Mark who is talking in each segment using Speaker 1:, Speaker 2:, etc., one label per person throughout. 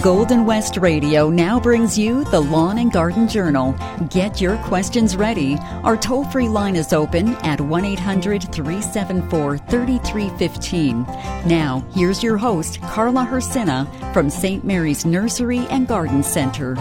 Speaker 1: Golden West Radio now brings you the Lawn and Garden Journal. Get your questions ready. Our toll free line is open at 1 800 374 3315. Now, here's your host, Carla Hrycyna from St. Mary's Nursery and Garden Center.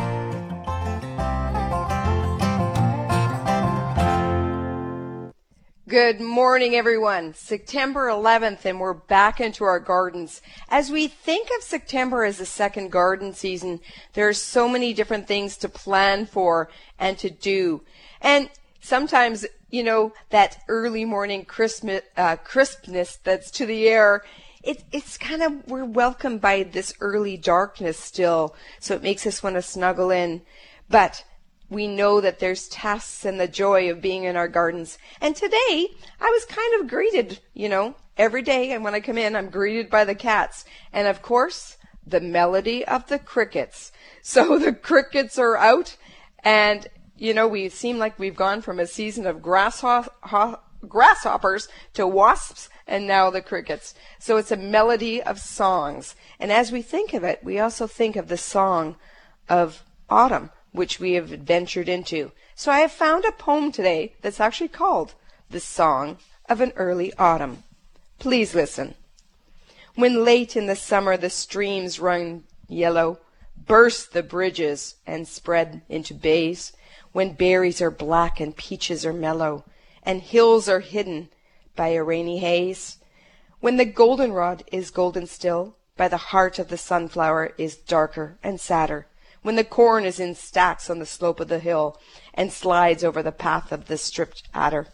Speaker 2: Good morning, everyone. September 11th, and we're back into our gardens. As we think of September as the second garden season, there are so many different things to plan for and to do. And sometimes, you know, that early morning Christmas, uh, crispness that's to the air, it, it's kind of, we're welcomed by this early darkness still, so it makes us want to snuggle in. But we know that there's tasks and the joy of being in our gardens. And today, I was kind of greeted, you know, every day. And when I come in, I'm greeted by the cats. And of course, the melody of the crickets. So the crickets are out. And, you know, we seem like we've gone from a season of grasshoppers to wasps and now the crickets. So it's a melody of songs. And as we think of it, we also think of the song of autumn which we have ventured into. So I have found a poem today that's actually called The Song of an Early Autumn. Please listen. When late in the summer the streams run yellow, burst the bridges and spread into bays, when berries are black and peaches are mellow, and hills are hidden by a rainy haze, when the goldenrod is golden still, by the heart of the sunflower is darker and sadder, when the corn is in stacks on the slope of the hill and slides over the path of the stripped adder.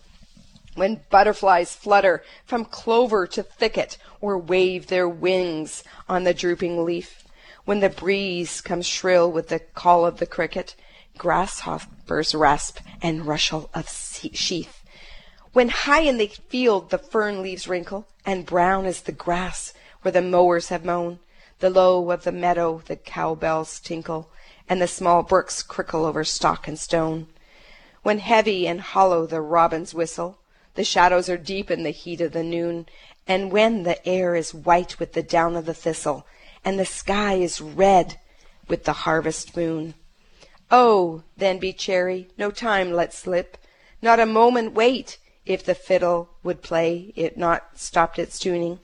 Speaker 2: When butterflies flutter from clover to thicket or wave their wings on the drooping leaf. When the breeze comes shrill with the call of the cricket, grasshoppers rasp and rustle of sheath. When high in the field the fern leaves wrinkle, and brown is the grass where the mowers have mown, the low of the meadow the cowbells tinkle, and the small brooks crickle over stock and stone. When heavy and hollow the robins whistle, the shadows are deep in the heat of the noon, and when the air is white with the down of the thistle, and the sky is red with the harvest moon. Oh, then be chary, no time let slip, not a moment wait, if the fiddle would play it not stopped its tuning,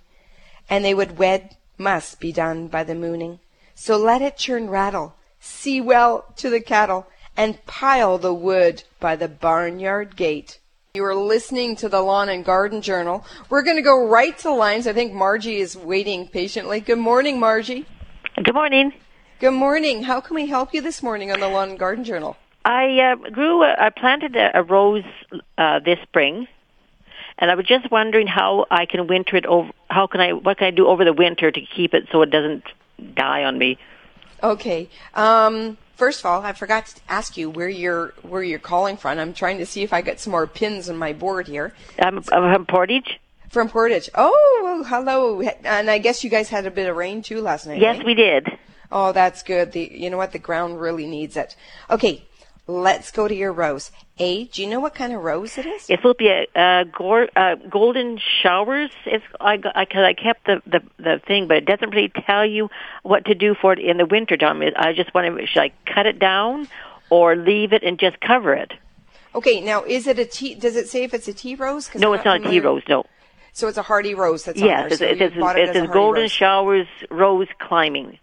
Speaker 2: and they would wed must be done by the mooning. So let it churn rattle, see well to the cattle, and pile the wood by the barnyard gate. You are listening to the Lawn and Garden Journal. We're going to go right to lines. I think Margie is waiting patiently. Good morning, Margie.
Speaker 3: Good morning.
Speaker 2: Good morning. How can we help you this morning on the Lawn and Garden Journal?
Speaker 3: I uh, grew, a, I planted a, a rose uh, this spring, and I was just wondering how I can winter it over. How can I? What can I do over the winter to keep it so it doesn't die on me?
Speaker 2: Okay. Um, first of all, I forgot to ask you where you're where you're calling from. I'm trying to see if I got some more pins on my board here.
Speaker 3: I'm, I'm from Portage.
Speaker 2: From Portage. Oh, hello. And I guess you guys had a bit of rain too last night.
Speaker 3: Yes,
Speaker 2: right?
Speaker 3: we did.
Speaker 2: Oh, that's good. The you know what the ground really needs it. Okay, let's go to your rose. A, do you know what kind of rose it is?
Speaker 3: It will be a, a gore, uh, golden showers. It's I I, cause I kept the, the the thing, but it doesn't really tell you what to do for it in the winter time. I just want to should I cut it down or leave it and just cover it.
Speaker 2: Okay, now is it a tea? Does it say if it's a tea rose?
Speaker 3: No, it's not, not a tea rose. No.
Speaker 2: So it's a hardy rose that's
Speaker 3: yes,
Speaker 2: on there.
Speaker 3: So it, it, it, it says golden
Speaker 2: rose.
Speaker 3: showers rose climbing.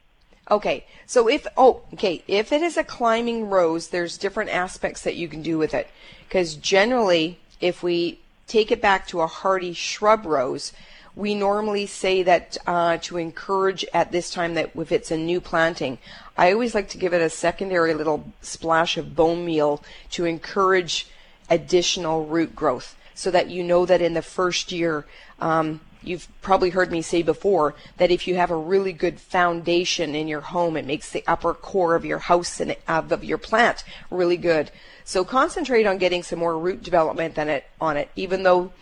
Speaker 2: Okay, so if oh okay, if it is a climbing rose, there's different aspects that you can do with it. Because generally, if we take it back to a hardy shrub rose, we normally say that uh, to encourage at this time that if it's a new planting, I always like to give it a secondary little splash of bone meal to encourage additional root growth, so that you know that in the first year. Um, you've probably heard me say before that if you have a really good foundation in your home, it makes the upper core of your house and of your plant really good. So concentrate on getting some more root development on it, on it, even though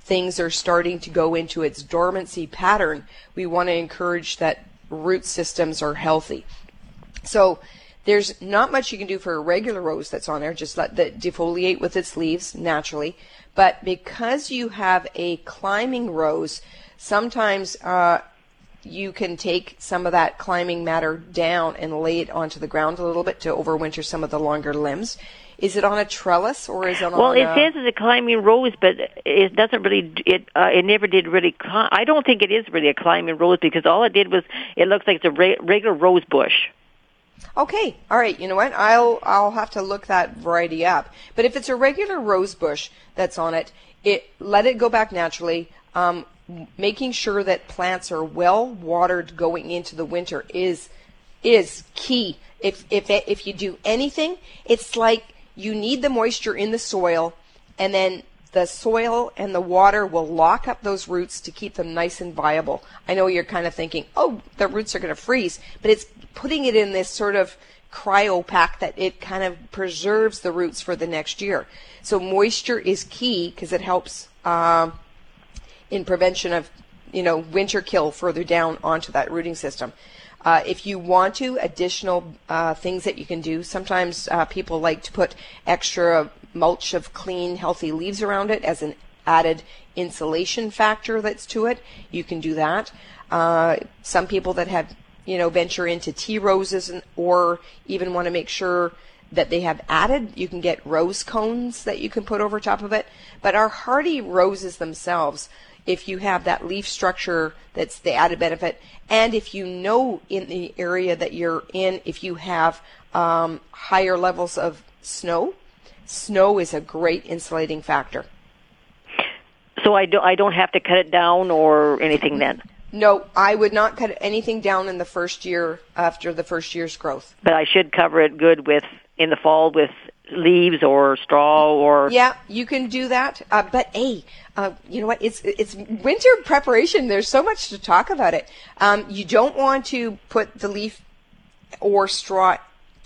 Speaker 2: things are starting to go into its dormancy pattern. We want to encourage that root systems are healthy. So there's not much you can do for a regular rose that's on there. Just let that defoliate with its leaves naturally. But because you have a climbing rose, sometimes uh, you can take some of that climbing matter down and lay it onto the ground a little bit to overwinter some of the longer limbs. Is it on a trellis or is it on?
Speaker 3: well, it
Speaker 2: a,
Speaker 3: says it's a climbing rose, but it doesn't really. It uh, it never did really. Climb. I don't think it is really a climbing rose because all it did was it looks like it's a re- regular rose bush.
Speaker 2: Okay, all right. You know what? I'll I'll have to look that variety up. But if it's a regular rose bush that's on it, it let it go back naturally. Um, making sure that plants are well watered going into the winter is is key. If if if you do anything, it's like you need the moisture in the soil, and then the soil and the water will lock up those roots to keep them nice and viable. I know you're kind of thinking, oh, the roots are going to freeze, but it's putting it in this sort of cryo pack that it kind of preserves the roots for the next year. So moisture is key because it helps uh, in prevention of, you know, winter kill further down onto that rooting system. Uh, if you want to, additional uh, things that you can do. Sometimes uh, people like to put extra mulch of clean, healthy leaves around it as an added insulation factor that's to it. You can do that. Uh, some people that have, you know, venture into tea roses and, or even want to make sure that they have added. You can get rose cones that you can put over top of it. But our hardy roses themselves if you have that leaf structure that's the added benefit, and if you know in the area that you're in, if you have um, higher levels of snow, snow is a great insulating factor.
Speaker 3: So I don't I don't have to cut it down or anything then.
Speaker 2: No, I would not cut anything down in the first year after the first year's growth.
Speaker 3: But I should cover it good with in the fall with leaves or straw or
Speaker 2: yeah you can do that uh, but hey uh, you know what it's it's winter preparation there's so much to talk about it um, you don't want to put the leaf or straw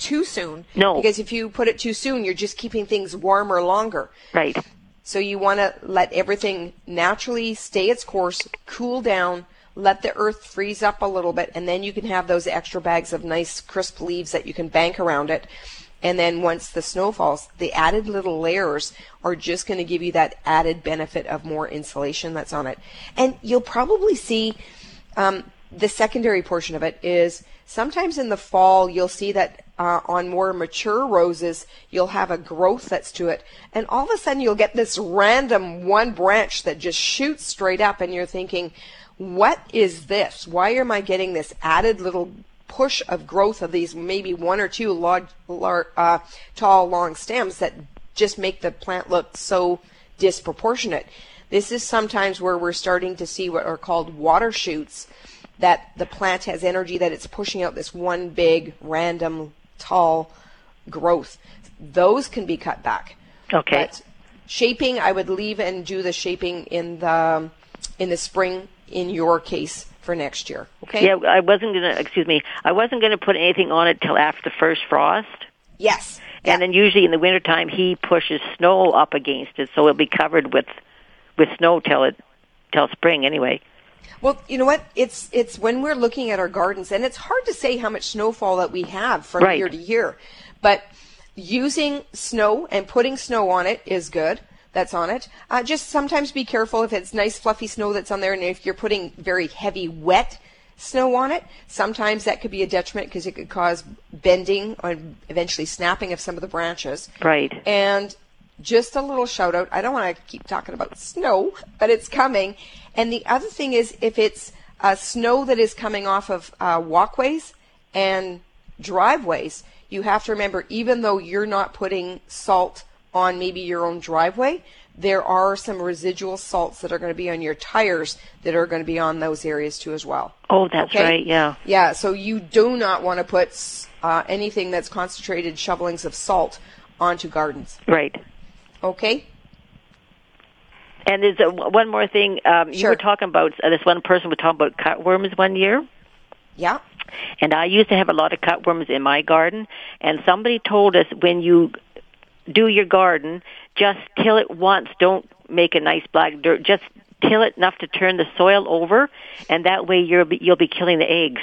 Speaker 2: too soon.
Speaker 3: No.
Speaker 2: Because if you put it too soon you're just keeping things warmer longer.
Speaker 3: Right.
Speaker 2: So you want to let everything naturally stay its course cool down let the earth freeze up a little bit and then you can have those extra bags of nice crisp leaves that you can bank around it. And then once the snow falls, the added little layers are just going to give you that added benefit of more insulation that's on it. And you'll probably see um, the secondary portion of it is sometimes in the fall you'll see that uh, on more mature roses you'll have a growth that's to it, and all of a sudden you'll get this random one branch that just shoots straight up, and you're thinking, what is this? Why am I getting this added little push of growth of these maybe one or two large, large uh, tall, long stems that just make the plant look so disproportionate. This is sometimes where we're starting to see what are called water shoots, that the plant has energy that it's pushing out this one big, random, tall growth. Those can be cut back.
Speaker 3: Okay.
Speaker 2: But shaping, I would leave and do the shaping in the in the spring in your case for next year. Okay.
Speaker 3: Yeah, I wasn't gonna. Excuse me. I wasn't gonna put anything on it till after the first frost.
Speaker 2: Yes.
Speaker 3: And then usually in the wintertime he pushes snow up against it, so it'll be covered with with snow till it till spring anyway.
Speaker 2: Well, you know what? It's it's when we're looking at our gardens, and it's hard to say how much snowfall that we have from
Speaker 3: Right.
Speaker 2: year to year, but using snow and putting snow on it is good. That's on it. Uh, just sometimes be careful if it's nice fluffy snow that's on there, and if you're putting very heavy wet snow on it, sometimes that could be a detriment because it could cause bending or eventually snapping of some of the branches.
Speaker 3: Right.
Speaker 2: And just a little shout out. I don't want to keep talking about snow, but it's coming. And the other thing is if it's uh, snow that is coming off of uh, walkways and driveways, you have to remember, even though you're not putting salt on maybe your own driveway, there are some residual salts that are going to be on your tires that are going to be on those areas too as well.
Speaker 3: Oh, that's
Speaker 2: Okay?
Speaker 3: right. Yeah.
Speaker 2: Yeah, so you do not want to put uh, anything that's concentrated shovelings of salt onto gardens.
Speaker 3: Right.
Speaker 2: Okay?
Speaker 3: And there's a, one more thing. Um, You were talking about uh, this one person was talking about cutworms one year.
Speaker 2: Yeah.
Speaker 3: And I used to have a lot of cutworms in my garden. And somebody told us when you do your garden, just till it once. Don't make a nice black dirt. Just till it enough to turn the soil over, and that way you'll be, you'll be killing the eggs.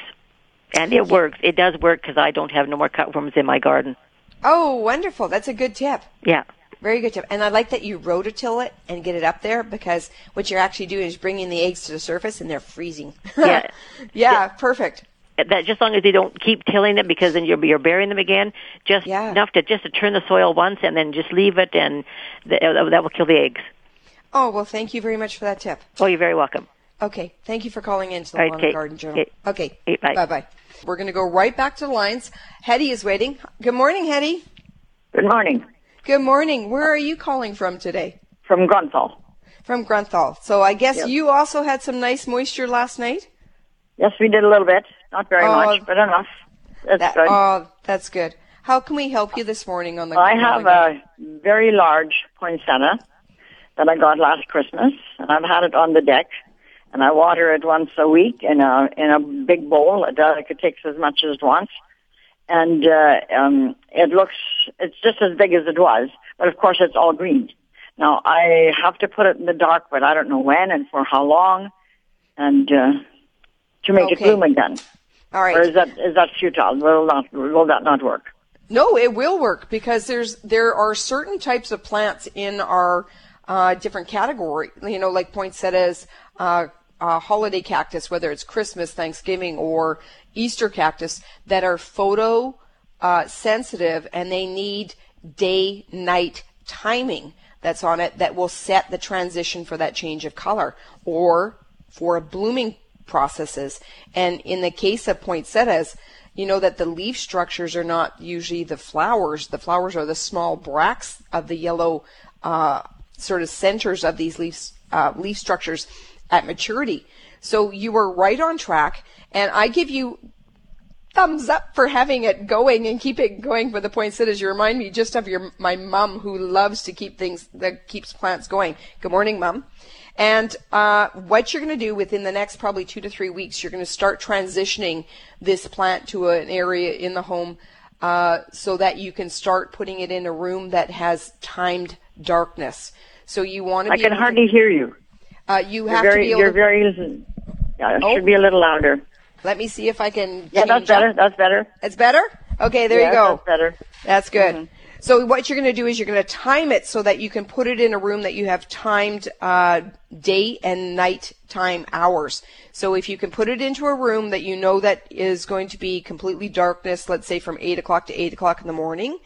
Speaker 3: And it works. It does work because I don't have no more cutworms in my garden.
Speaker 2: Oh, wonderful. That's a good tip.
Speaker 3: Yeah.
Speaker 2: Very good tip. And I like that you rototill it and get it up there because what you're actually doing is bringing the eggs to the surface and they're freezing.
Speaker 3: Yeah.
Speaker 2: yeah, perfect.
Speaker 3: that just as long as you don't keep tilling them because then you're, you're burying them again. Just
Speaker 2: Yeah.
Speaker 3: enough to just to turn the soil once and then just leave it, and th- uh, that will kill the eggs.
Speaker 2: Oh, well, thank you very much for that tip.
Speaker 3: Oh, you're very welcome.
Speaker 2: Okay, thank you for calling in to the
Speaker 3: All right,
Speaker 2: Lawn
Speaker 3: Kate.
Speaker 2: and Garden Journal.
Speaker 3: Kate.
Speaker 2: Okay,
Speaker 3: Kate, bye.
Speaker 2: bye bye. We're going to go right back to the lines. Hetty is waiting. Good morning, Hetty.
Speaker 4: Good morning.
Speaker 2: Good morning. Where are you calling from today?
Speaker 4: From Grunthal.
Speaker 2: From Grunthal. So I guess you also had some nice moisture last night?
Speaker 4: Yes, we did a little bit. Not very
Speaker 2: Oh,
Speaker 4: much, but enough. That's
Speaker 2: That,
Speaker 4: good.
Speaker 2: Oh, that's good. How can we help you this morning on the
Speaker 4: I have a very large poinsettia that I got last Christmas, and I've had it on the deck, and I water it once a week in a in a big bowl. It, uh, it takes as much as once, and uh, um, it looks it's just as big as it was, but of course it's all green. Now I have to put it in the dark, but I don't know when and for how long, and uh, to make it bloom again.
Speaker 2: All right.
Speaker 4: Or is that is that futile? Will not will that not work?
Speaker 2: No, it will work because there's there are certain types of plants in our uh, different category. You know, like poinsettias, uh, uh, holiday cactus, whether it's Christmas, Thanksgiving, or Easter cactus, that are photo uh, sensitive and they need day night timing that's on it that will set the transition for that change of color or for blooming processes. And in the case of poinsettias, you know that the leaf structures are not usually the flowers. The flowers are the small bracts of the yellow uh, sort of centers of these leaves, uh, leaf structures at maturity. So you were right on track, and I give you thumbs up for having it going and keep it going for the poinsettias. You remind me just of your my mom who loves to keep things that keeps plants going. Good morning, mom. And uh, what you're going to do within the next probably two to three weeks, you're going to start transitioning this plant to an area in the home uh, so that you can start putting it in a room that has timed darkness. So you want to
Speaker 4: I
Speaker 2: be
Speaker 4: can
Speaker 2: able to-
Speaker 4: hardly hear you.
Speaker 2: Uh, you
Speaker 4: You're
Speaker 2: have
Speaker 4: very
Speaker 2: to be able
Speaker 4: you're
Speaker 2: to,
Speaker 4: very. Yeah, it
Speaker 2: Oh.
Speaker 4: should be a little louder.
Speaker 2: let me see if I can.
Speaker 4: Yeah, that's
Speaker 2: change up.
Speaker 4: better. That's better.
Speaker 2: It's better? Okay, there
Speaker 4: Yes,
Speaker 2: you go.
Speaker 4: That's better.
Speaker 2: That's good.
Speaker 4: Mm-hmm.
Speaker 2: So what you're going to do is you're going to time it so that you can put it in a room that you have timed uh, day and night time hours. So if you can put it into a room that you know that is going to be completely darkness, let's say from eight o'clock to eight o'clock in the morning,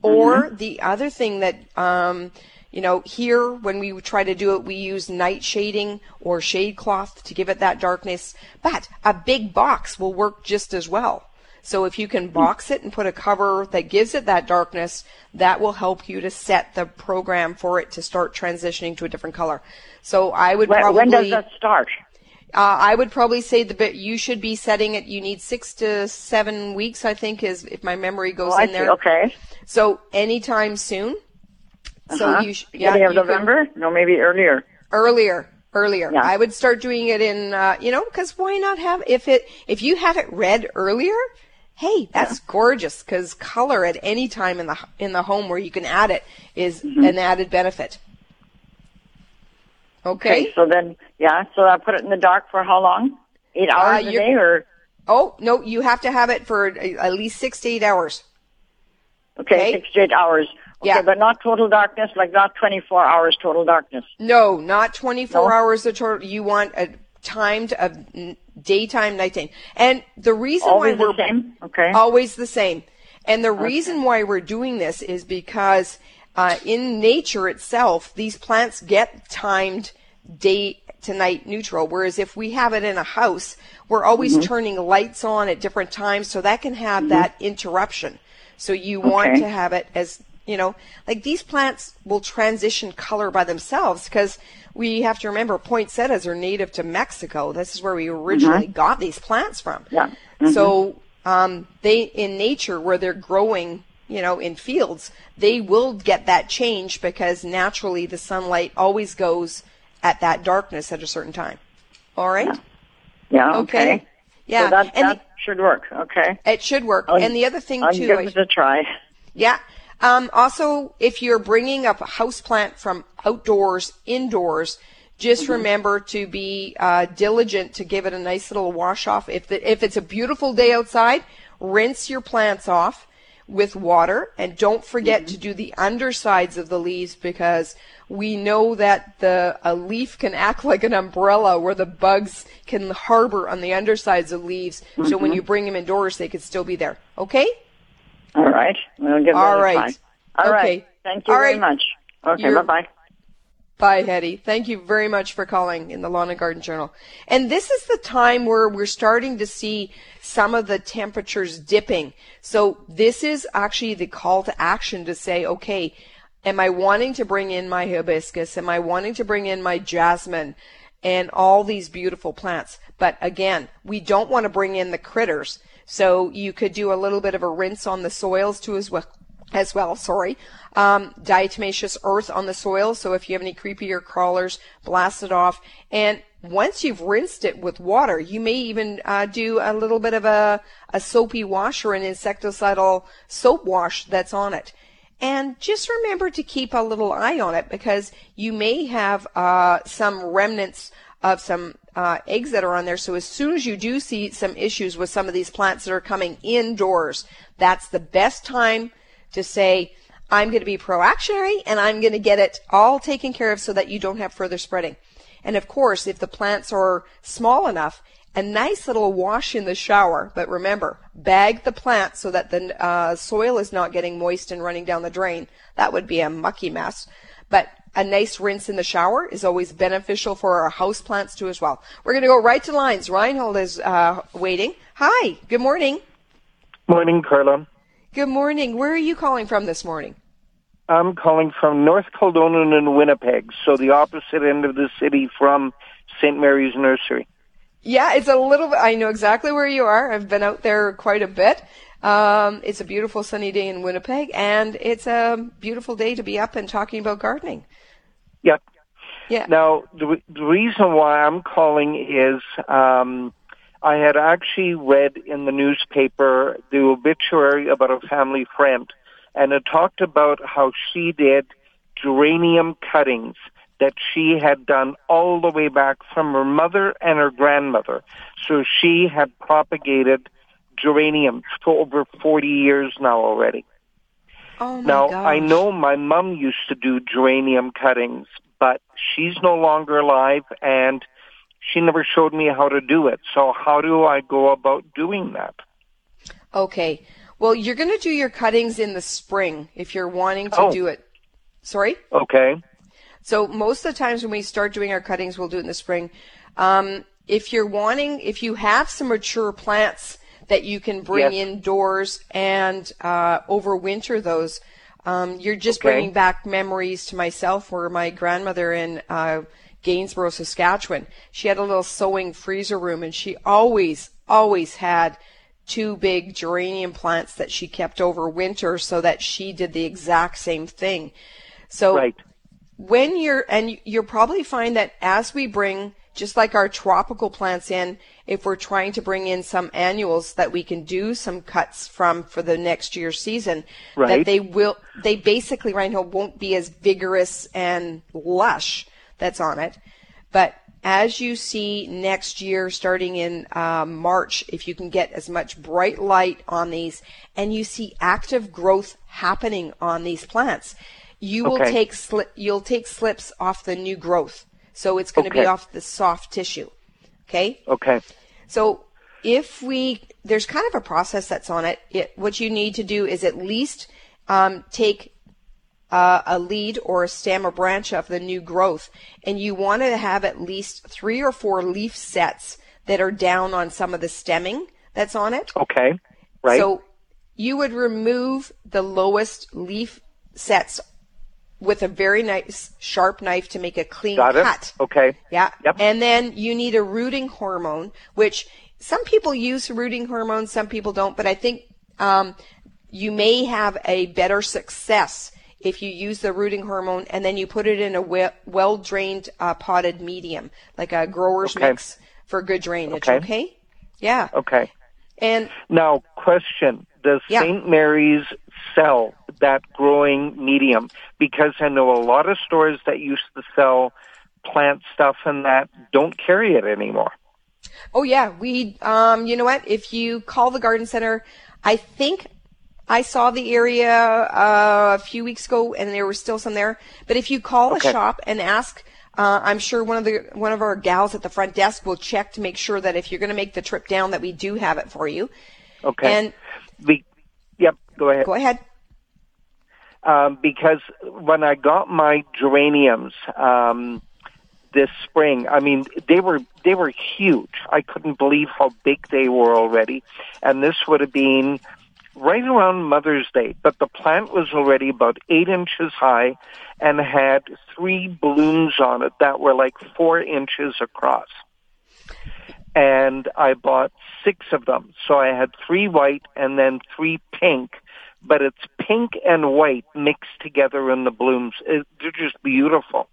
Speaker 2: or
Speaker 4: Mm-hmm.
Speaker 2: the other thing that um, you know here when we try to do it, we use night shading or shade cloth to give it that darkness. But a big box will work just as well. So if you can box it and put a cover that gives it that darkness, that will help you to set the program for it to start transitioning to a different color. So I would
Speaker 4: When,
Speaker 2: probably
Speaker 4: when does that start?
Speaker 2: uh, I would probably say the bit you should be setting it. You need six to seven weeks, I think, is if my memory goes
Speaker 4: Oh, I
Speaker 2: in there.
Speaker 4: Okay.
Speaker 2: So anytime soon. So
Speaker 4: Uh-huh.
Speaker 2: you sh- yeah
Speaker 4: Beginning of November? No, maybe earlier.
Speaker 2: earlier earlier
Speaker 4: Yeah.
Speaker 2: i would start doing it in uh, you know because why not have if it if you have it red earlier hey that's gorgeous because color at any time in the in the home where you can add it is
Speaker 4: Mm-hmm.
Speaker 2: an added benefit okay,
Speaker 4: So then, yeah. So I put it in the dark for how long? Eight hours a
Speaker 2: Uh, you're-
Speaker 4: day, or
Speaker 2: oh no you have to have it for at least six to eight hours
Speaker 4: okay,
Speaker 2: Okay.
Speaker 4: six to eight hours. Okay,
Speaker 2: Yeah.
Speaker 4: but not total darkness, like not twenty-four hours total darkness.
Speaker 2: no not 24
Speaker 4: No?
Speaker 2: hours of total you want a timed of daytime nighttime and the reason
Speaker 4: Always
Speaker 2: why we're
Speaker 4: same. Okay.
Speaker 2: Always the same. And the reason why we're doing this is because uh, in nature itself, these plants get timed day to night neutral. Whereas if we have it in a house, we're always
Speaker 4: Mm-hmm.
Speaker 2: turning lights on at different times, so that can have that interruption. So you want to have it as you know, like these plants will transition color by themselves because we have to remember poinsettias are native to Mexico. This is where we originally got these plants from.
Speaker 4: Mm-hmm. Yeah.
Speaker 2: So um, they in nature where they're growing, you know, in fields, they will get that change because naturally the sunlight always goes at that darkness at a certain time. All right.
Speaker 4: yeah.
Speaker 2: Okay.
Speaker 4: Okay.
Speaker 2: Yeah.
Speaker 4: So that
Speaker 2: and
Speaker 4: that should work. Okay.
Speaker 2: it should work.
Speaker 4: I'll-
Speaker 2: and the other thing
Speaker 4: I'll
Speaker 2: too,
Speaker 4: give
Speaker 2: I-
Speaker 4: it a try.
Speaker 2: yeah. Um, also, if you're bringing up a house plant from outdoors indoors, just
Speaker 4: Mm-hmm.
Speaker 2: remember to be uh, diligent to give it a nice little wash off. If the, if it's a beautiful day outside, rinse your plants off with water and don't forget mm-hmm. to do the undersides of the leaves because we know that the a leaf can act like an umbrella where the bugs can harbor on the undersides of leaves. Mm-hmm. So when mm-hmm. you bring them indoors, they could still be there. Okay?
Speaker 4: All right. We'll give
Speaker 2: All right.
Speaker 4: All okay. right. Thank you All very right. much. Okay. Bye bye.
Speaker 2: Bye, Hetty. Thank you very much for calling in the Lawn and Garden Journal. And this is the time where we're starting to see some of the temperatures dipping. So this is actually the call to action to say, okay, am I wanting to bring in my hibiscus? Am I wanting to bring in my jasmine? And all these beautiful plants. But again, we don't want to bring in the critters. So you could do a little bit of a rinse on the soils too as well as well, sorry. Um, diatomaceous earth on the soil. So if you have any creepier crawlers, blast it off. And once you've rinsed it with water, you may even uh, do a little bit of a, a soapy wash or an insecticidal soap wash that's on it. And just remember to keep a little eye on it because you may have uh, some remnants of some uh, eggs that are on there. So as soon as you do see some issues with some of these plants that are coming indoors, that's the best time to say, I'm going to be proactionary and I'm going to get it all taken care of so that you don't have further spreading. And of course, if the plants are small enough, a nice little wash in the shower, but remember, bag the plant so that the uh, soil is not getting moist and running down the drain. That would be a mucky mess. But a nice rinse in the shower is always beneficial for our house plants too as well. We're going to go right to lines. Reinhold is uh, waiting. Hi, good morning.
Speaker 5: Morning, Carla.
Speaker 2: Good morning. Where are you calling from this morning?
Speaker 5: I'm calling from North Kildonan and Winnipeg, so the opposite end of the city from St. Mary's Nursery.
Speaker 2: Yeah, it's a little bit, I know exactly where you are. I've been out there quite a bit. Um, it's a beautiful sunny day in Winnipeg, and it's a beautiful day to be up and talking about gardening.
Speaker 5: Yep.
Speaker 2: Yeah.
Speaker 5: Now, the, the reason why I'm calling is um, I had actually read in the newspaper the obituary about a family friend, and it talked about how she did geranium cuttings that she had done all the way back from her mother and her grandmother. So she had propagated geraniums for over 40 years now already.
Speaker 2: Oh
Speaker 5: now,
Speaker 2: gosh.
Speaker 5: I know my mom used to do geranium cuttings, but she's no longer alive and she never showed me how to do it. So how do I go about doing that?
Speaker 2: Okay. Well, you're going to do your cuttings in the spring if you're wanting to
Speaker 5: oh.
Speaker 2: do it. Sorry?
Speaker 5: Okay.
Speaker 2: So most of the times when we start doing our cuttings, we'll do it in the spring. Um, if you're wanting, if you have some mature plants that you can bring
Speaker 5: yes.
Speaker 2: indoors and uh, overwinter those, um, you're just
Speaker 5: okay.
Speaker 2: bringing back memories to myself where my grandmother in uh, Gainsborough, Saskatchewan. She had a little sewing freezer room and she always, always had two big geranium plants that she kept over winter so that she did the exact same thing. So
Speaker 5: right.
Speaker 2: when you're, and you'll probably find that as we bring, just like our tropical plants in, if we're trying to bring in some annuals that we can do some cuts from for the next year season,
Speaker 5: right.
Speaker 2: that they will, they basically, Reinhold, won't be as vigorous and lush that's on it. But as you see next year, starting in uh, March, if you can get as much bright light on these and you see active growth happening on these plants, you will take sli- you'll take slips off the new growth. So it's going to
Speaker 5: okay.
Speaker 2: be off the soft tissue. Okay.
Speaker 5: Okay.
Speaker 2: So if we there's kind of a process that's on it. it what you need to do is at least um, take uh, a lead or a stem or branch of the new growth, and you want to have at least three or four leaf sets that are down on some of the stemming that's on it.
Speaker 5: Okay, right.
Speaker 2: So you would remove the lowest leaf sets with a very nice sharp knife to make a clean
Speaker 5: Got
Speaker 2: cut.
Speaker 5: It. Okay.
Speaker 2: Yeah.
Speaker 5: Yep.
Speaker 2: And then you need a rooting hormone, which some people use rooting hormones, some people don't, but I think um, you may have a better success if you use the rooting hormone and then you put it in a well drained uh, potted medium, like a grower's
Speaker 5: okay.
Speaker 2: mix for good drainage.
Speaker 5: Okay.
Speaker 2: okay? Yeah.
Speaker 5: Okay.
Speaker 2: And
Speaker 5: now, question: Does
Speaker 2: yeah.
Speaker 5: St. Mary's sell that growing medium? Because I know a lot of stores that used to sell plant stuff and that don't carry it anymore.
Speaker 2: Oh yeah, we. Um, you know what? If you call the garden center, I think I saw the area uh, a few weeks ago, and there were still some there. But if you call
Speaker 5: Okay.
Speaker 2: the shop and ask, uh, I'm sure one of the one of our gals at the front desk will check to make sure that if you're going to make the trip down, that we do have it for you.
Speaker 5: Okay.
Speaker 2: And
Speaker 5: Be- yep. Go ahead.
Speaker 2: go ahead.
Speaker 5: um, because when I got my geraniums um, this spring, I mean they were they were huge. I couldn't believe how big they were already, and this would have been right around Mother's Day. But the plant was already about eight inches high and had three blooms on it that were like four inches across. And I bought six of them. So I had three white and then three pink but it's pink and white mixed together in the blooms. It, they're just beautiful.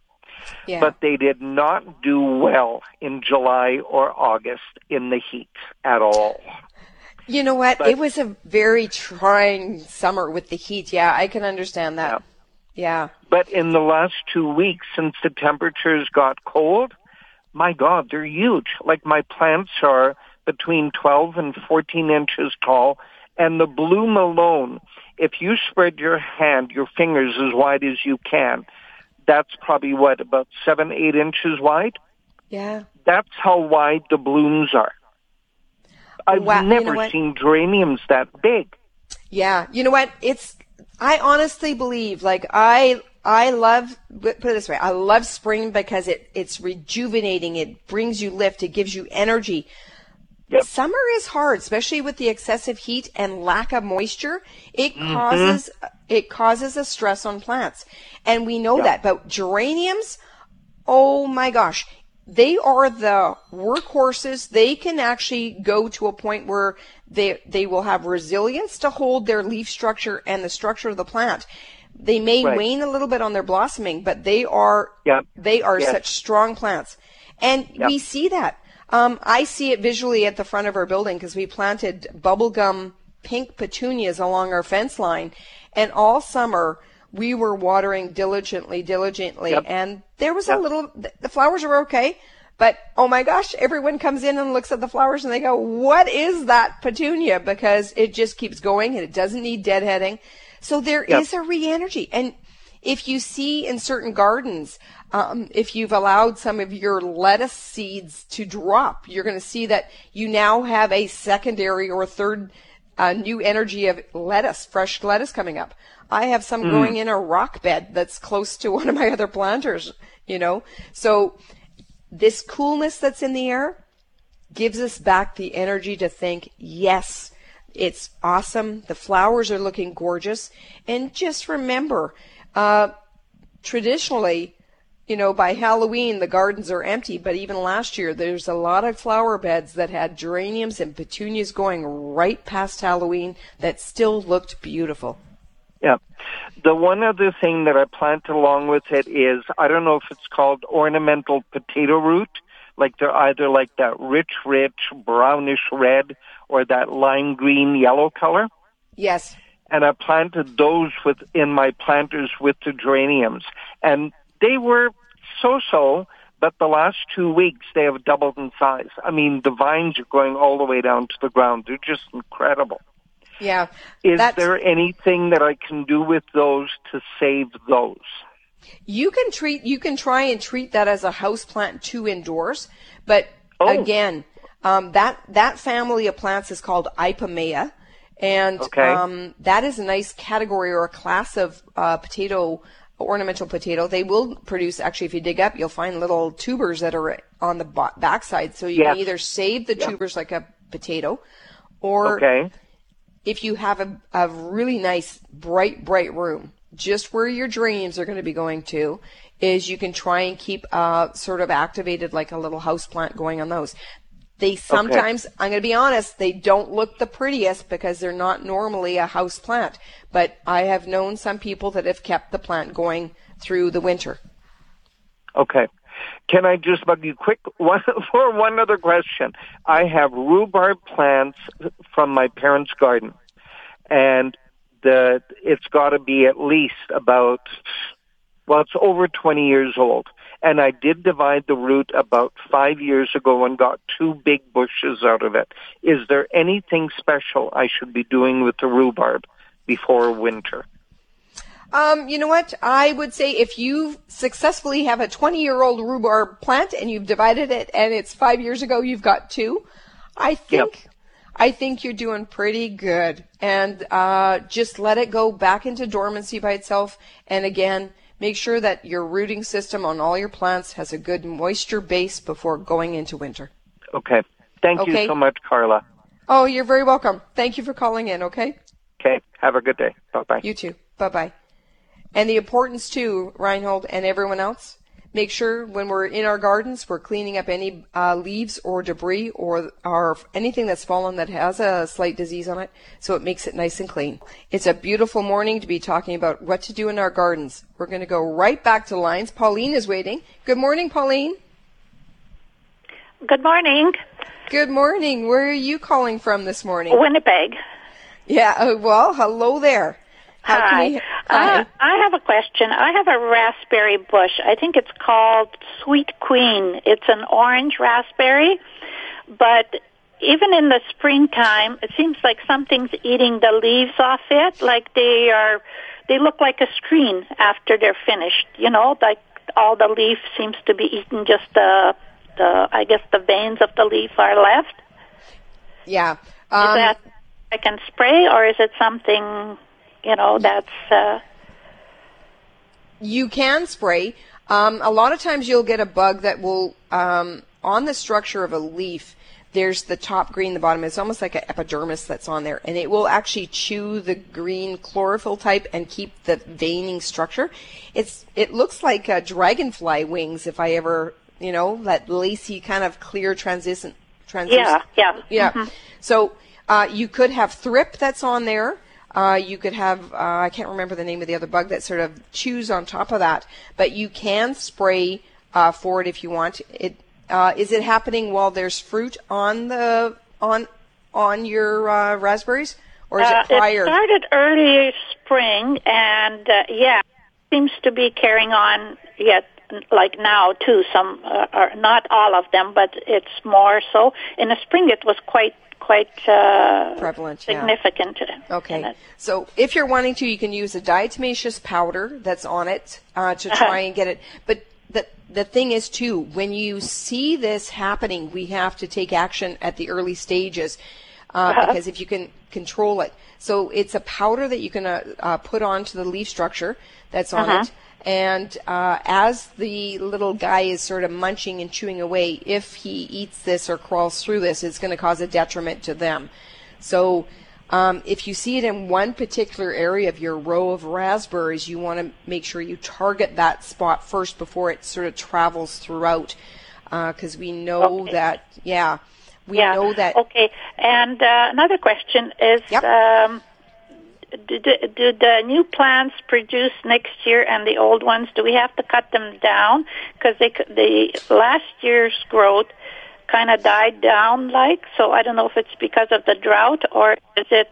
Speaker 2: Yeah.
Speaker 5: But they did not do well in July or August in the heat at all.
Speaker 2: you know what?
Speaker 5: but-
Speaker 2: it was a very trying summer with the heat. Yeah, I can understand that. Yeah.
Speaker 5: But in the last two weeks, since the temperatures got cold, my God, they're huge. Like my plants are between 12 and 14 inches tall, and the bloom alone, if you spread your hand, your fingers as wide as you can, that's probably what, about seven, eight inches wide?
Speaker 2: Yeah.
Speaker 5: That's how wide the blooms are. I've
Speaker 2: Wow, you know
Speaker 5: never seen geraniums that big.
Speaker 2: Yeah, you know what? It's I honestly believe like I I love put it this way. I love spring because it it's rejuvenating. It brings you lift. It gives you energy.
Speaker 5: Yep.
Speaker 2: Summer is hard, especially with the excessive heat and lack of moisture. It
Speaker 5: Mm-hmm.
Speaker 2: causes it causes a stress on plants, and we know that. But geraniums, oh my gosh, they are the workhorses. They can actually go to a point where they they will have resilience to hold their leaf structure and the structure of the plant. They may
Speaker 5: Right.
Speaker 2: wane a little bit on their blossoming, but they are
Speaker 5: Yep.
Speaker 2: they are
Speaker 5: Yes.
Speaker 2: such strong plants, and we see that. Um, I see it visually at the front of our building because we planted bubblegum pink petunias along our fence line, and all summer we were watering diligently, diligently,
Speaker 5: Yep.
Speaker 2: and there was a little. The flowers were okay, but oh my gosh, everyone comes in and looks at the flowers and they go, "What is that petunia?" Because it just keeps going and it doesn't need deadheading. So there is
Speaker 5: Yep.
Speaker 2: a re-energy, and if you see in certain gardens, um, if you've allowed some of your lettuce seeds to drop, you're going to see that you now have a secondary or third uh, new energy of lettuce, fresh lettuce coming up. I have some growing in a rock bed that's close to one of my other planters, you know. So this coolness that's in the air gives us back the energy to think, yes, it's awesome. The flowers are looking gorgeous. And just remember, uh, traditionally, you know, by Halloween, the gardens are empty, but even last year, there's a lot of flower beds that had geraniums and petunias going right past Halloween that still looked beautiful.
Speaker 5: Yeah. The one other thing that I plant along with it is I don't know if it's called ornamental potato root. Like they're either like that rich, rich brownish red or that lime green yellow color.
Speaker 2: Yes.
Speaker 5: And I planted those with in my planters with the geraniums. And they were so so, but the last two weeks they have doubled in size. I mean the vines are going all the way down to the ground. They're just incredible.
Speaker 2: Yeah.
Speaker 5: Is
Speaker 2: That's-
Speaker 5: there anything that I can do with those to save those?
Speaker 2: You can treat, you can try and treat that as a house plant too indoors, but
Speaker 5: Oh.
Speaker 2: again, um, that that family of plants is called Ipomoea, and
Speaker 5: Okay.
Speaker 2: um, that is a nice category or a class of uh, potato, ornamental potato. They will produce. Actually, if you dig up, you'll find little tubers that are on the backside. So you
Speaker 5: Yes.
Speaker 2: can either save the tubers like a potato, or
Speaker 5: Okay.
Speaker 2: If you have a, a really nice bright bright room just where your dreams are going to be going to is you can try and keep uh, sort of activated like a little house plant going on those. They sometimes i'm going to be honest they don't look the prettiest because they're not normally a house plant but i have known some people that have kept the plant going through the winter.
Speaker 5: Okay. Can I just bug you quick one, for one other question? I have rhubarb plants from my parents' garden, and the it's got to be at least about well, it's over twenty years old. And I did divide the root about five years ago and got two big bushes out of it. Is there anything special I should be doing with the rhubarb before winter?
Speaker 2: Um, you know what? I would say if you successfully have a 20 year old rhubarb plant and you've divided it and it's five years ago, you've got two. I think,
Speaker 5: Yep.
Speaker 2: I think you're doing pretty good. And, uh, just let it go back into dormancy by itself. And again, make sure that your rooting system on all your plants has a good moisture base before going into winter.
Speaker 5: Okay. Thank
Speaker 2: Okay.
Speaker 5: you so much, Carla.
Speaker 2: Oh, you're very welcome. Thank you for calling in, okay?
Speaker 5: Okay. Have a good day. Bye bye.
Speaker 2: You too. Bye bye. And the importance too, Reinhold and everyone else, make sure when we're in our gardens, we're cleaning up any uh, leaves or debris or, or anything that's fallen that has a slight disease on it, so it makes it nice and clean. It's a beautiful morning to be talking about what to do in our gardens. We're going to go right back to lines. Pauline is waiting. Good morning, Pauline.
Speaker 6: Good morning,
Speaker 2: Good morning. Where are you calling from this morning?
Speaker 6: Winnipeg.
Speaker 2: Yeah. Uh, well, hello there.
Speaker 6: Hi.
Speaker 2: Hi.
Speaker 6: Uh, I have a question. I have a raspberry bush. I think it's called Sweet Queen. It's an orange raspberry, but even in the springtime, it seems like something's eating the leaves off it. Like they are, they look like a screen after they're finished. You know, like all the leaf seems to be eaten. Just the, the I guess the veins of the leaf are left.
Speaker 2: yeah.
Speaker 6: Is
Speaker 2: Um,
Speaker 6: that I can spray, or is it something, you know, that's uh,
Speaker 2: you can spray. Um, a lot of times you'll get a bug that will, um, on the structure of a leaf, there's the top green, the bottom. It's almost like an epidermis that's on there, and it will actually chew the green chlorophyll type and keep the veining structure. It's it looks like uh, dragonfly wings. If I ever, you know, that lacy kind of clear translucent. translucent
Speaker 6: yeah, yeah.
Speaker 2: yeah. So uh, you could have thrip that's on there. Uh, you could have uh, I can't remember the name of the other bug that sort of chews on top of that, but you can spray uh, for it if you want. It uh, is it happening while there's fruit on the on on your uh, raspberries, or is
Speaker 6: Uh,
Speaker 2: it prior?
Speaker 6: It started early spring, and uh, yeah, seems to be carrying on yet. Like now too, some uh, are not all of them, but it's more so. In the spring, it was quite quite uh,
Speaker 2: Prevalent, yeah.
Speaker 6: significant. in
Speaker 2: Okay. So if you're wanting to, you can use a diatomaceous powder that's on it uh, to
Speaker 6: Uh-huh.
Speaker 2: try and get it. But the the thing is too, when you see this happening, we have to take action at the early stages uh,
Speaker 6: Uh-huh.
Speaker 2: because if you can control it, so it's a powder that you can uh, uh, put onto the leaf structure that's on
Speaker 6: Uh-huh.
Speaker 2: it. And uh, as the little guy is sort of munching and chewing away, if he eats this or crawls through this, it's going to cause a detriment to them. So um, if you see it in one particular area of your row of raspberries, you want to make sure you target that spot first before it sort of travels throughout. Because we know
Speaker 6: Okay.
Speaker 2: that, yeah, we
Speaker 6: yeah.
Speaker 2: know that.
Speaker 6: Okay. And uh, another question is,
Speaker 2: Yep.
Speaker 6: um, do, do, the new plants produce next year, and the old ones, do we have to cut them down? Because they the last year's growth kind of died down, like. So I don't know if it's because of the drought, or is it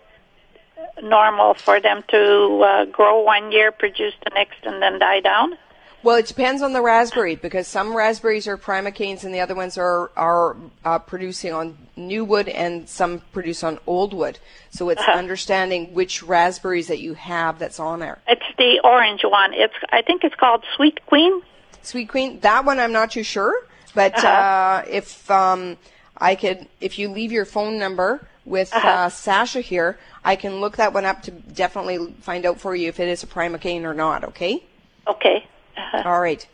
Speaker 6: normal for them to uh, grow one year, produce the next, and then die down?
Speaker 2: Well, it depends on the raspberry because some raspberries are primocanes and the other ones are are uh, producing on new wood and some produce on old wood. So it's understanding which raspberries that you have that's on there.
Speaker 6: It's the orange one. It's I think it's called Sweet Queen.
Speaker 2: Sweet Queen, that one I'm not too sure, but
Speaker 6: Uh-huh.
Speaker 2: uh, if um, I could, if you leave your phone number with
Speaker 6: Uh-huh.
Speaker 2: uh, Sasha here, I can look that one up to definitely find out for you if it is a primocane or not. Okay.
Speaker 6: Okay. Uh-huh.
Speaker 2: All right.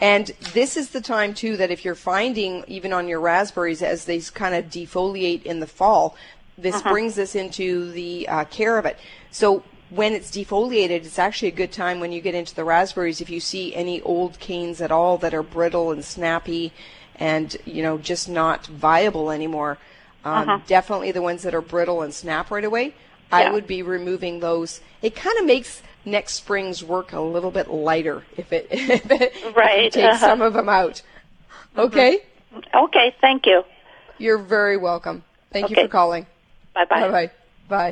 Speaker 2: And this is the time too that if you're finding even on your raspberries as they kind of defoliate in the fall, this
Speaker 6: Uh-huh.
Speaker 2: brings us into the uh, care of it. So when it's defoliated, it's actually a good time when you get into the raspberries if you see any old canes at all that are brittle and snappy and you know just not viable anymore. Um, Definitely the ones that are brittle and snap right away. I
Speaker 6: Yeah.
Speaker 2: would be removing those. It kind of makes next spring's work a little bit lighter if it, if it
Speaker 6: Right,
Speaker 2: take
Speaker 6: uh-huh.
Speaker 2: some of them out. Okay,
Speaker 6: Okay. Thank you.
Speaker 2: you're very welcome. Thank you for calling.
Speaker 6: Bye bye.
Speaker 2: Bye bye.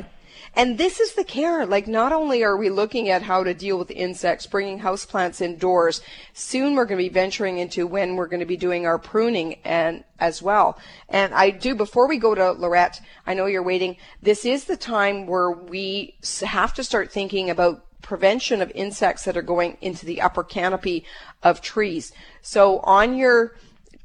Speaker 2: Bye. And this is the care. Like, not only are we looking at how to deal with insects, bringing houseplants indoors, soon we're going to be venturing into when we're going to be doing our pruning and as well. And I do, before we go to Lorette, I know you're waiting. This is the time where we have to start thinking about prevention of insects that are going into the upper canopy of trees. So on your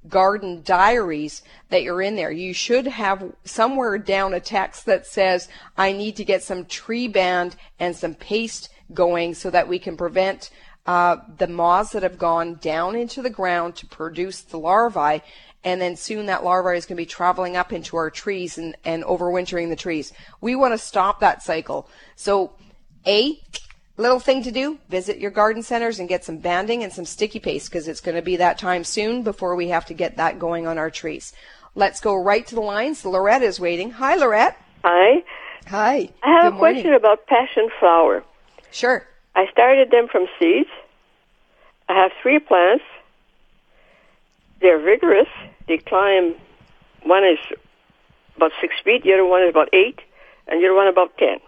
Speaker 2: garden diaries that you're in there. You should have somewhere down a text that says, I need to get some tree band and some paste going so that we can prevent uh, the moths that have gone down into the ground to produce the larvae. And then soon that larvae is going to be traveling up into our trees and, and overwintering the trees. We want to stop that cycle. So, A, Little thing to do, visit your garden centers and get some banding and some sticky paste because it's going to be that time soon before we have to get that going on our trees. Let's go right to the lines. Lorette is waiting. Hi, Lorette.
Speaker 7: Hi.
Speaker 2: Hi.
Speaker 7: I have
Speaker 2: Good
Speaker 7: a question about passion flower.
Speaker 2: Sure.
Speaker 7: I started them from seeds. I have three plants. They're vigorous. They climb. One is about six feet. The other one is about eight, and the other one about ten.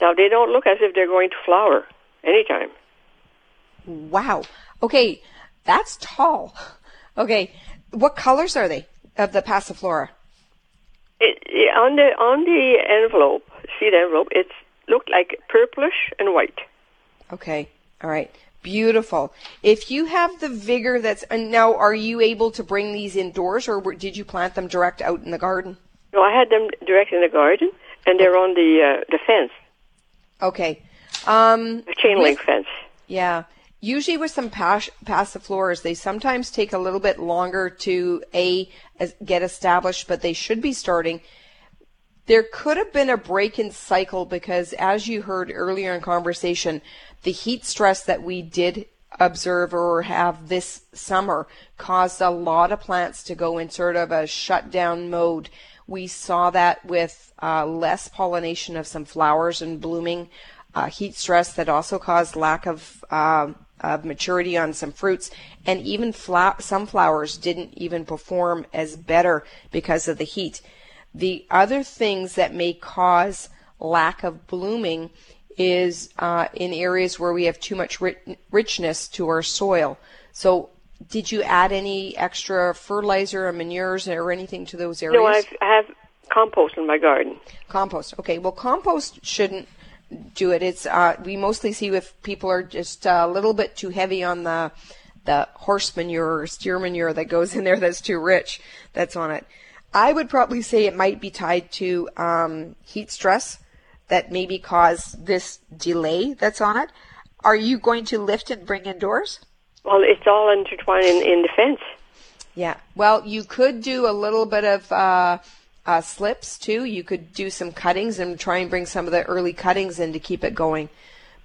Speaker 7: Now they don't look as if they're going to flower anytime.
Speaker 2: Wow. Okay, that's tall. Okay, what colors are they of the passiflora?
Speaker 7: It, it, on the on the envelope, seed envelope, it looked like purplish and white.
Speaker 2: Okay, all right, beautiful. If you have the vigor that's and now, are you able to bring these indoors, or did you plant them direct out in the garden?
Speaker 7: No, I had them direct in the garden, and they're on the uh, the fence.
Speaker 2: Okay. Um,
Speaker 7: a chain link fence.
Speaker 2: Yeah. Usually with some pas- passifloras, they sometimes take a little bit longer to a get established, but they should be starting. There could have been a break in cycle because, as you heard earlier in conversation, the heat stress that we did observe or have this summer caused a lot of plants to go in sort of a shutdown mode. We saw that with uh, less pollination of some flowers and blooming, uh, heat stress that also caused lack of, uh, of maturity on some fruits, and even fla- some flowers didn't even perform as better because of the heat. The other things that may cause lack of blooming is uh, in areas where we have too much ri- richness to our soil. So did you add any extra fertilizer or manures or anything to those areas?
Speaker 7: No, I've, I have compost in my garden.
Speaker 2: Compost. Okay. Well, compost shouldn't do it. It's uh, we mostly see if people are just a little bit too heavy on the the horse manure or steer manure that goes in there that's too rich. That's on it. I would probably say it might be tied to um, heat stress that maybe caused this delay that's on it. Are you going to lift and bring indoors?
Speaker 7: Well, it's all intertwined in, in the fence.
Speaker 2: Yeah. Well, you could do a little bit of uh, uh, slips too. You could do some cuttings and try and bring some of the early cuttings in to keep it going.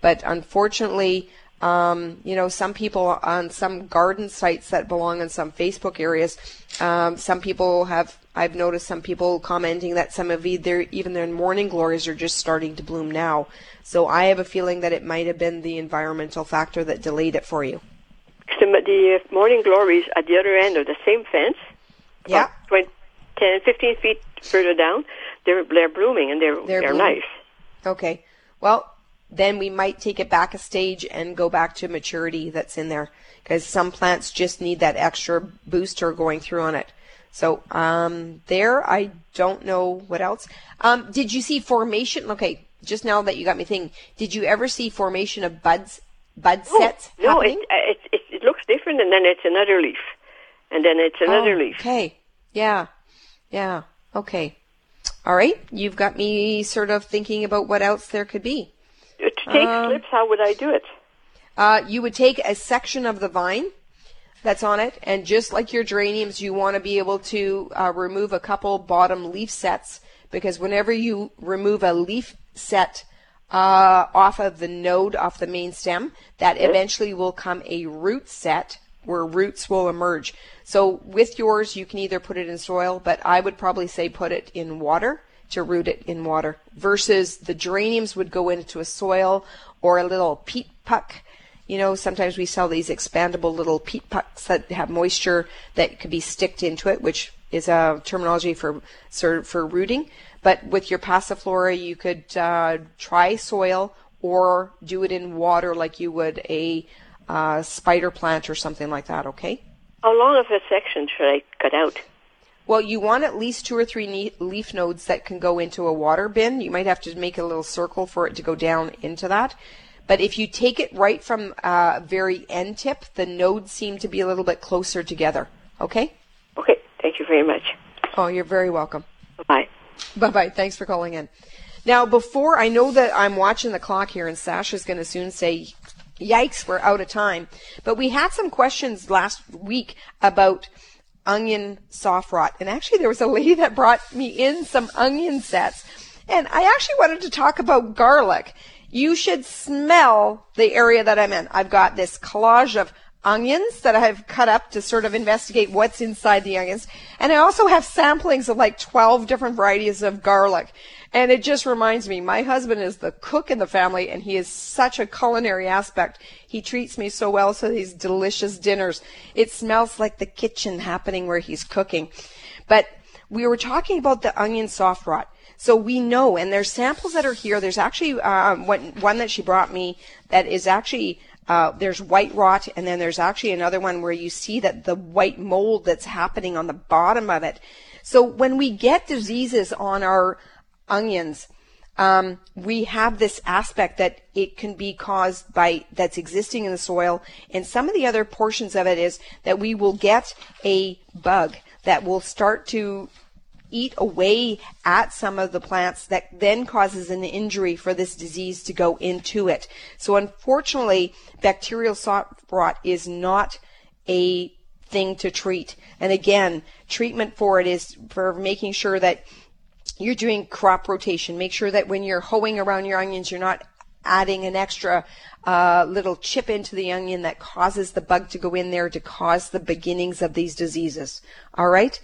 Speaker 2: But unfortunately, um, you know, some people on some garden sites that belong in some Facebook areas, um, some people have. I've noticed some people commenting that some of either even their morning glories are just starting to bloom now. So I have a feeling that it might have been the environmental factor that delayed it for you
Speaker 7: the, the morning glories at the other end of the same fence.
Speaker 2: Yeah.
Speaker 7: 20, 10, 15 feet further down, they're they're blooming and they're
Speaker 2: they're,
Speaker 7: they're nice.
Speaker 2: Okay. Well, then we might take it back a stage and go back to maturity that's in there because some plants just need that extra booster going through on it. So um, there, I don't know what else. Um, did you see formation? Okay, just now that you got me thinking, did you ever see formation of buds bud
Speaker 7: oh,
Speaker 2: sets
Speaker 7: no, it, it, different, and then it's another leaf, and then it's another
Speaker 2: oh,
Speaker 7: leaf.
Speaker 2: Okay, yeah, yeah, okay, all right. You've got me sort of thinking about what else there could be.
Speaker 7: To take
Speaker 2: um,
Speaker 7: slips, how would I do it?
Speaker 2: Uh, you would take a section of the vine that's on it, and just like your geraniums, you want to be able to uh, remove a couple bottom leaf sets because whenever you remove a leaf set uh, off of the node, off the main stem, that eventually will come a root set where roots will emerge. So with yours, you can either put it in soil, but I would probably say put it in water to root it in water versus the geraniums would go into a soil or a little peat puck. You know, sometimes we sell these expandable little peat pucks that have moisture that could be sticked into it, which is a terminology for for rooting. But with your Passiflora, you could uh, try soil or do it in water like you would a uh, spider plant or something like that, okay?
Speaker 7: How long of a section should I cut out?
Speaker 2: Well, you want at least two or three leaf nodes that can go into a water bin. You might have to make a little circle for it to go down into that. But if you take it right from uh, very end tip, the nodes seem to be a little bit closer together. Okay?
Speaker 7: Okay, thank you very much.
Speaker 2: Oh, you're very welcome.
Speaker 7: Bye
Speaker 2: bye. Bye. Thanks for calling in. Now, before I know that I'm watching the clock here, and Sasha's going to soon say, "Yikes, we're out of time." But we had some questions last week about onion soft rot, and actually, there was a lady that brought me in some onion sets, and I actually wanted to talk about garlic. You should smell the area that I'm in. I've got this collage of onions that I've cut up to sort of investigate what's inside the onions. And I also have samplings of like 12 different varieties of garlic. And it just reminds me, my husband is the cook in the family and he is such a culinary aspect. He treats me so well to these delicious dinners. It smells like the kitchen happening where he's cooking. But we were talking about the onion soft rot. So we know, and there's samples that are here. There's actually um, one, one that she brought me that is actually uh, there's white rot, and then there's actually another one where you see that the white mold that's happening on the bottom of it. So when we get diseases on our onions, um, we have this aspect that it can be caused by that's existing in the soil, and some of the other portions of it is that we will get a bug that will start to eat away at some of the plants that then causes an injury for this disease to go into it. So unfortunately, bacterial soft rot is not a thing to treat. And again, treatment for it is for making sure that you're doing crop rotation. Make sure that when you're hoeing around your onions, you're not adding an extra uh, little chip into the onion that causes the bug to go in there to cause the beginnings of these diseases. All right?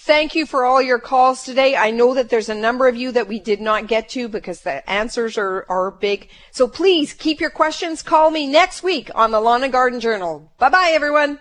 Speaker 2: Thank you for all your calls today. I know that there's a number of you that we did not get to because the answers are, are big. So please keep your questions. Call me next week on the Lawn and Garden Journal. Bye bye, everyone.